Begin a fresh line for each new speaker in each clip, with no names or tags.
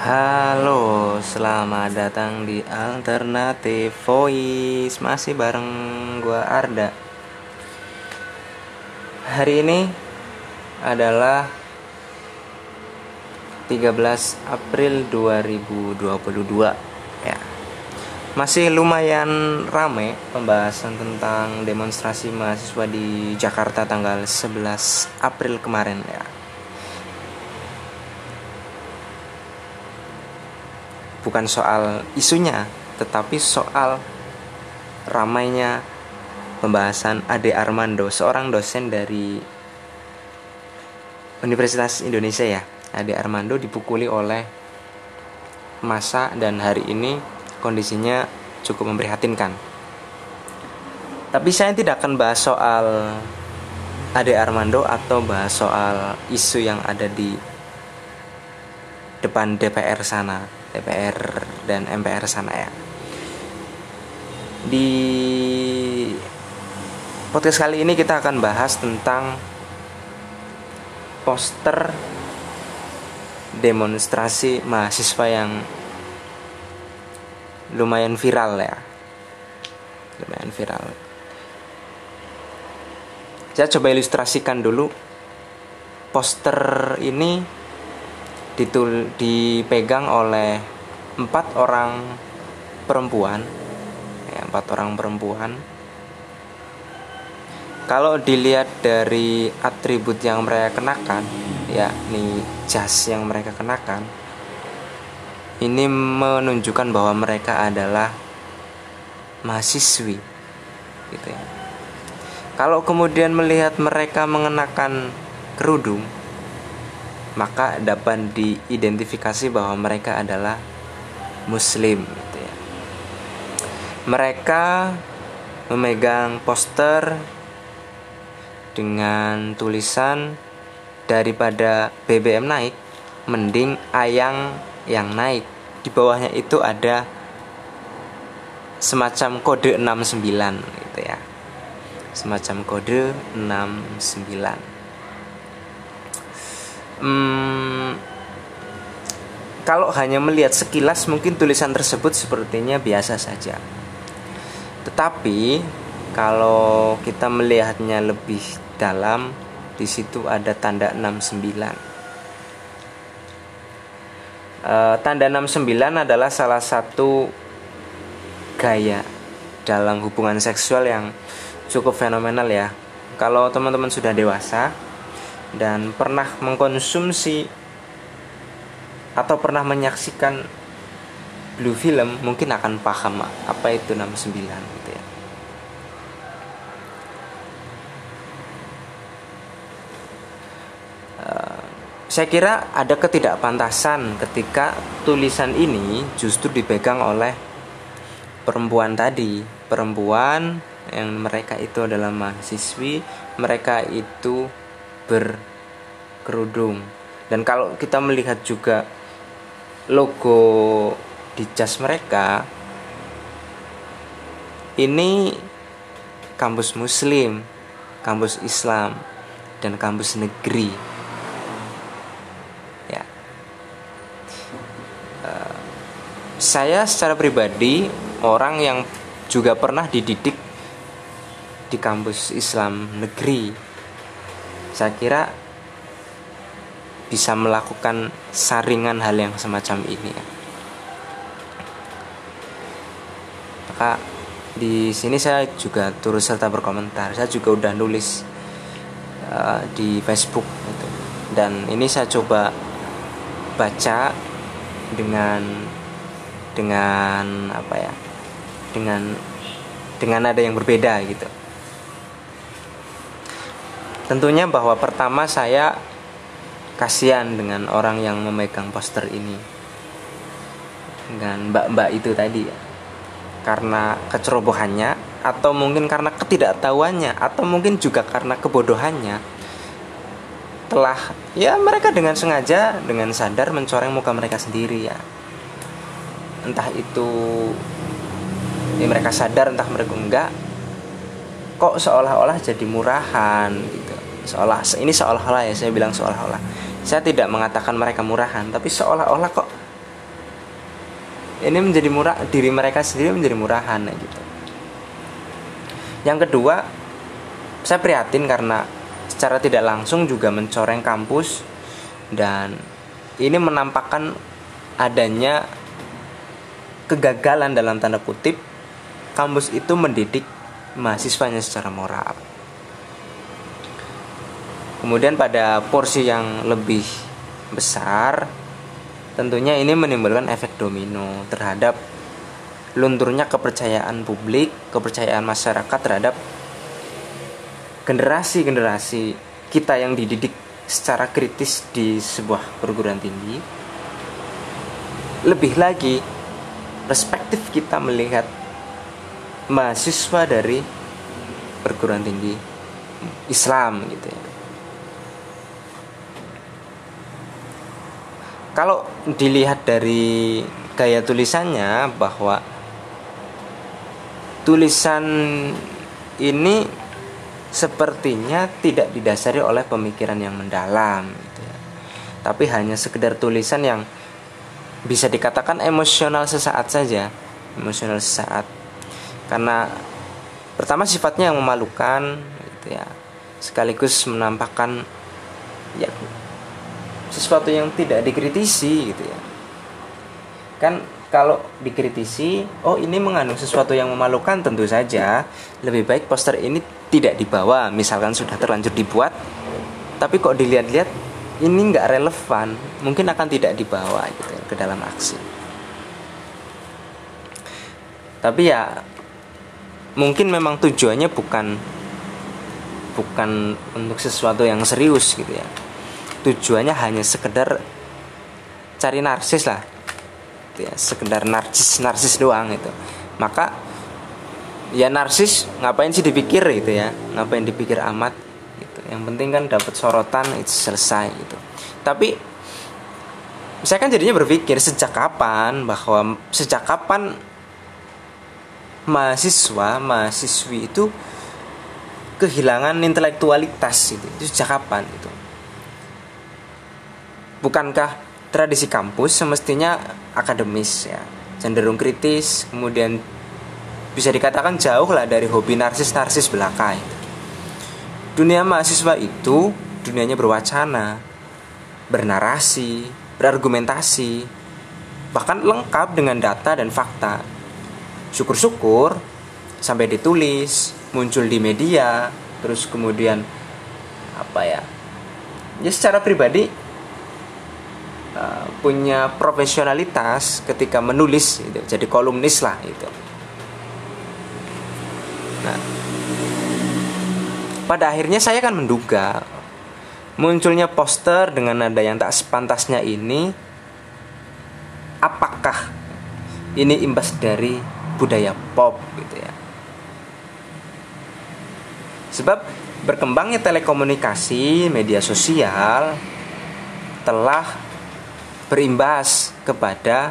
Halo, selamat datang di Alternative Voice. Masih bareng gua Arda. Hari ini adalah 13 April 2022 ya. Masih lumayan rame pembahasan tentang demonstrasi mahasiswa di Jakarta tanggal 11 April kemarin ya bukan soal isunya, tetapi soal ramainya pembahasan Ade Armando, seorang dosen dari Universitas Indonesia ya. Ade Armando dipukuli oleh masa dan hari ini kondisinya cukup memprihatinkan. Tapi saya tidak akan bahas soal Ade Armando atau bahas soal isu yang ada di depan DPR sana DPR dan MPR sana ya. Di podcast kali ini kita akan bahas tentang poster demonstrasi mahasiswa yang lumayan viral ya. Lumayan viral. Saya coba ilustrasikan dulu poster ini ditul dipegang oleh empat orang perempuan. Ya, empat orang perempuan. Kalau dilihat dari atribut yang mereka kenakan yakni jas yang mereka kenakan ini menunjukkan bahwa mereka adalah mahasiswi gitu ya. Kalau kemudian melihat mereka mengenakan kerudung maka dapat diidentifikasi bahwa mereka adalah muslim gitu ya. Mereka memegang poster dengan tulisan daripada BBM naik mending ayang yang naik. Di bawahnya itu ada semacam kode 69 gitu ya. Semacam kode 69 hmm, kalau hanya melihat sekilas mungkin tulisan tersebut sepertinya biasa saja. Tetapi kalau kita melihatnya lebih dalam, di situ ada tanda 69. E, tanda 69 adalah salah satu gaya dalam hubungan seksual yang cukup fenomenal ya. Kalau teman-teman sudah dewasa, dan pernah mengkonsumsi atau pernah menyaksikan Blue Film mungkin akan paham apa itu 69 gitu ya. Uh, saya kira ada ketidakpantasan ketika tulisan ini justru dipegang oleh perempuan tadi, perempuan yang mereka itu adalah mahasiswi, mereka itu berkerudung. Dan kalau kita melihat juga logo di jas mereka ini kampus muslim kampus Islam dan kampus negeri. Ya. Uh, saya secara pribadi orang yang juga pernah dididik di kampus Islam negeri saya kira bisa melakukan saringan hal yang semacam ini ya. Maka di sini saya juga turut serta berkomentar. Saya juga udah nulis uh, di Facebook gitu. Dan ini saya coba baca dengan dengan apa ya? Dengan dengan ada yang berbeda gitu. Tentunya bahwa pertama saya kasihan dengan orang yang memegang poster ini. Dengan mbak-mbak itu tadi ya. Karena kecerobohannya atau mungkin karena ketidaktahuannya atau mungkin juga karena kebodohannya telah ya mereka dengan sengaja dengan sadar mencoreng muka mereka sendiri ya. Entah itu ya mereka sadar entah mereka enggak kok seolah-olah jadi murahan gitu seolah ini seolah-olah ya saya bilang seolah-olah. Saya tidak mengatakan mereka murahan tapi seolah-olah kok ini menjadi murah diri mereka sendiri menjadi murahan gitu. Yang kedua saya prihatin karena secara tidak langsung juga mencoreng kampus dan ini menampakkan adanya kegagalan dalam tanda kutip kampus itu mendidik mahasiswanya secara moral. Kemudian pada porsi yang lebih besar tentunya ini menimbulkan efek domino terhadap lunturnya kepercayaan publik, kepercayaan masyarakat terhadap generasi-generasi kita yang dididik secara kritis di sebuah perguruan tinggi. Lebih lagi perspektif kita melihat mahasiswa dari perguruan tinggi Islam gitu ya kalau dilihat dari gaya tulisannya bahwa tulisan ini sepertinya tidak didasari oleh pemikiran yang mendalam gitu ya. tapi hanya sekedar tulisan yang bisa dikatakan emosional sesaat saja emosional sesaat karena pertama sifatnya yang memalukan gitu ya sekaligus menampakkan ya sesuatu yang tidak dikritisi gitu ya kan kalau dikritisi, oh ini mengandung sesuatu yang memalukan tentu saja lebih baik poster ini tidak dibawa, misalkan sudah terlanjur dibuat, tapi kok dilihat-lihat ini nggak relevan, mungkin akan tidak dibawa gitu ya, ke dalam aksi. Tapi ya mungkin memang tujuannya bukan bukan untuk sesuatu yang serius gitu ya. Tujuannya hanya sekedar cari narsis lah. Gitu ya sekedar narsis narsis doang itu maka ya narsis ngapain sih dipikir gitu ya? Ngapain dipikir amat gitu? Yang penting kan dapat sorotan itu selesai gitu. Tapi saya kan jadinya berpikir sejak kapan bahwa sejak kapan mahasiswa mahasiswi itu kehilangan intelektualitas itu, itu sejak kapan itu bukankah tradisi kampus semestinya akademis ya? Cenderung kritis kemudian bisa dikatakan jauh lah dari hobi narsis-narsis belaka dunia mahasiswa itu dunianya berwacana bernarasi berargumentasi bahkan lengkap dengan data dan fakta. Syukur-syukur sampai ditulis muncul di media terus kemudian apa ya ya secara pribadi punya profesionalitas ketika menulis gitu. jadi kolumnis lah itu nah pada akhirnya saya kan menduga munculnya poster dengan nada yang tak sepantasnya ini apakah ini imbas dari budaya pop gitu ya sebab berkembangnya telekomunikasi media sosial telah berimbas kepada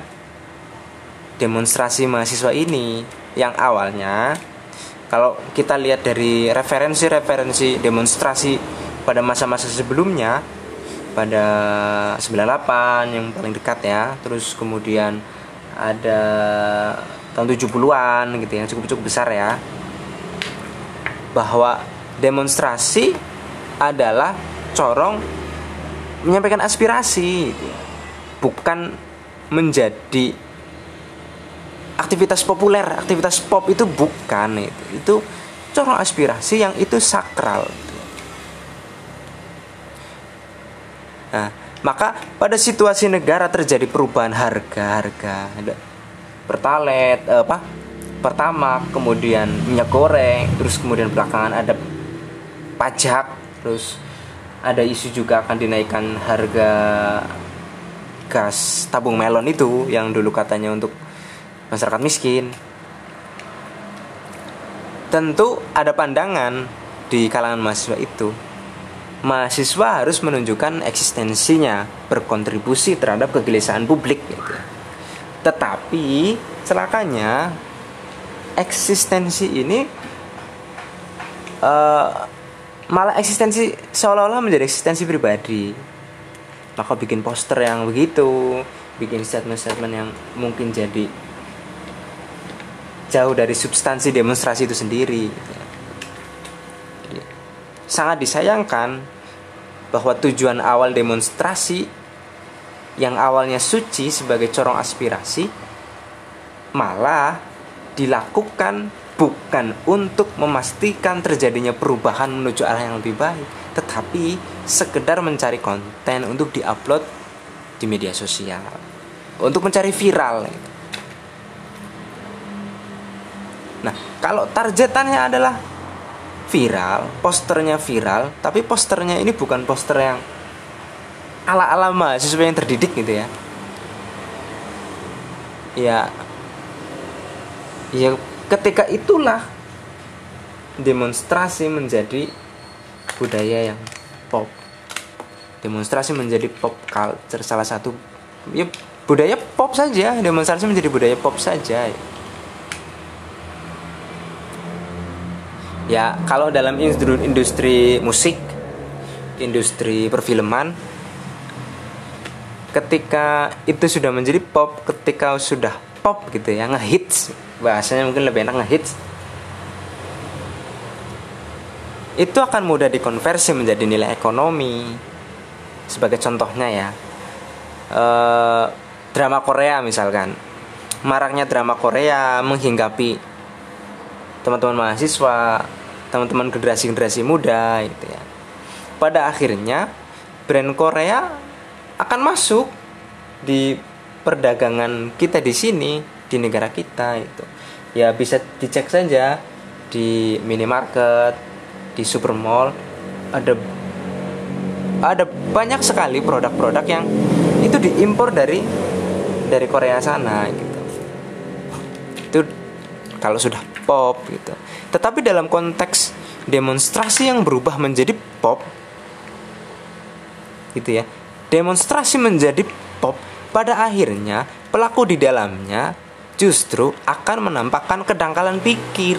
demonstrasi mahasiswa ini yang awalnya kalau kita lihat dari referensi-referensi demonstrasi pada masa-masa sebelumnya pada 98 yang paling dekat ya terus kemudian ada tahun 70-an gitu yang cukup-cukup besar ya bahwa demonstrasi adalah corong menyampaikan aspirasi gitu bukan menjadi aktivitas populer, aktivitas pop itu bukan itu. Itu corong aspirasi yang itu sakral. Nah, maka pada situasi negara terjadi perubahan harga-harga pertalet apa pertama kemudian minyak goreng terus kemudian belakangan ada pajak terus ada isu juga akan dinaikkan harga gas tabung melon itu yang dulu katanya untuk masyarakat miskin. Tentu ada pandangan di kalangan mahasiswa itu. Mahasiswa harus menunjukkan eksistensinya berkontribusi terhadap kegelisahan publik gitu. tetapi celakanya eksistensi ini uh, malah eksistensi seolah-olah menjadi eksistensi pribadi maka bikin poster yang begitu bikin statement-statement yang mungkin jadi jauh dari substansi demonstrasi itu sendiri. Sangat disayangkan bahwa tujuan awal demonstrasi yang awalnya suci sebagai corong aspirasi malah dilakukan bukan untuk memastikan terjadinya perubahan menuju arah yang lebih baik, tetapi sekedar mencari konten untuk diupload di media sosial, untuk mencari viral. Nah, kalau targetannya adalah viral, posternya viral, tapi posternya ini bukan poster yang ala-ala mahasiswa yang terdidik gitu ya. Ya, ya ketika itulah demonstrasi menjadi budaya yang pop. Demonstrasi menjadi pop culture salah satu ya budaya pop saja, demonstrasi menjadi budaya pop saja. ya kalau dalam industri, industri musik industri perfilman ketika itu sudah menjadi pop ketika sudah pop gitu ya ngehits bahasanya mungkin lebih enak ngehits itu akan mudah dikonversi menjadi nilai ekonomi sebagai contohnya ya e, drama Korea misalkan maraknya drama Korea menghinggapi teman-teman mahasiswa teman-teman generasi-generasi muda gitu ya. Pada akhirnya brand Korea akan masuk di perdagangan kita di sini di negara kita itu. Ya bisa dicek saja di minimarket, di supermall ada ada banyak sekali produk-produk yang itu diimpor dari dari Korea sana gitu. Itu kalau sudah pop gitu. Tetapi dalam konteks demonstrasi yang berubah menjadi pop gitu ya. Demonstrasi menjadi pop pada akhirnya pelaku di dalamnya justru akan menampakkan kedangkalan pikir.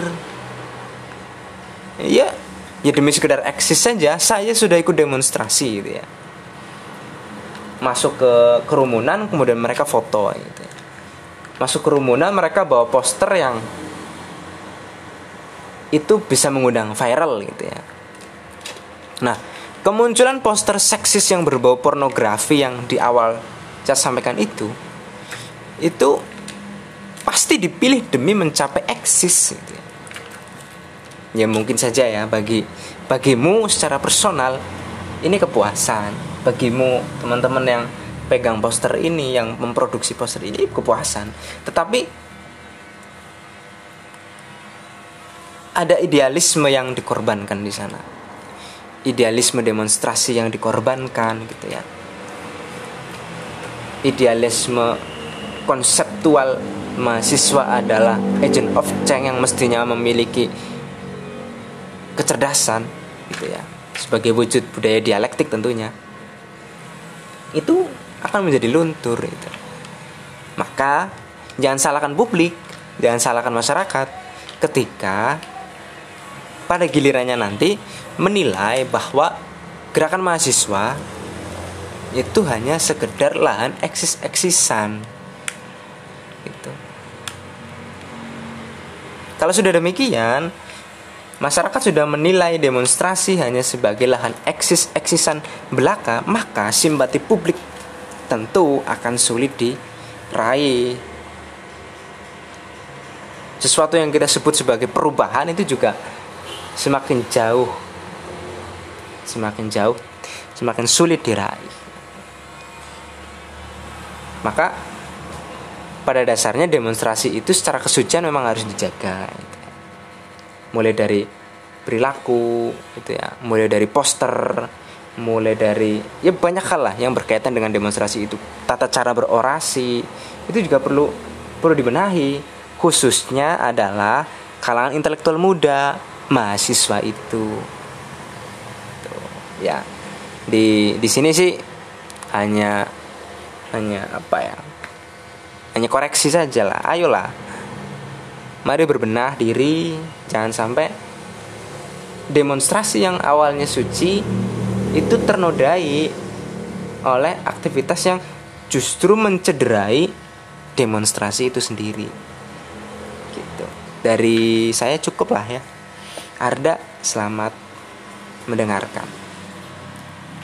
Ya, ya demi sekedar eksis saja saya sudah ikut demonstrasi gitu ya. Masuk ke kerumunan kemudian mereka foto gitu. Ya. Masuk kerumunan mereka bawa poster yang itu bisa mengundang viral gitu ya. Nah, kemunculan poster seksis yang berbau pornografi yang di awal saya sampaikan itu itu pasti dipilih demi mencapai eksis gitu ya. Ya mungkin saja ya bagi bagimu secara personal ini kepuasan. Bagimu teman-teman yang pegang poster ini yang memproduksi poster ini kepuasan. Tetapi ada idealisme yang dikorbankan di sana. Idealisme demonstrasi yang dikorbankan gitu ya. Idealisme konseptual mahasiswa adalah agent of change yang mestinya memiliki kecerdasan gitu ya. Sebagai wujud budaya dialektik tentunya. Itu akan menjadi luntur itu maka jangan salahkan publik jangan salahkan masyarakat ketika pada gilirannya nanti menilai bahwa gerakan mahasiswa itu hanya sekedar lahan eksis-eksisan gitu. Kalau sudah demikian, masyarakat sudah menilai demonstrasi hanya sebagai lahan eksis-eksisan belaka, maka simpati publik tentu akan sulit diraih. Sesuatu yang kita sebut sebagai perubahan itu juga semakin jauh semakin jauh semakin sulit diraih maka pada dasarnya demonstrasi itu secara kesucian memang harus dijaga mulai dari perilaku gitu ya. Mulai dari poster mulai dari ya banyak hal lah yang berkaitan dengan demonstrasi itu. Tata cara berorasi itu juga perlu perlu dibenahi. Khususnya adalah kalangan intelektual muda mahasiswa itu. Tuh, ya. Di di sini sih hanya hanya apa ya? Hanya koreksi saja lah ayolah mari berbenah diri jangan sampai demonstrasi yang awalnya suci itu ternodai oleh aktivitas yang justru mencederai demonstrasi itu sendiri. Gitu. Dari saya cukup lah ya. Arda selamat mendengarkan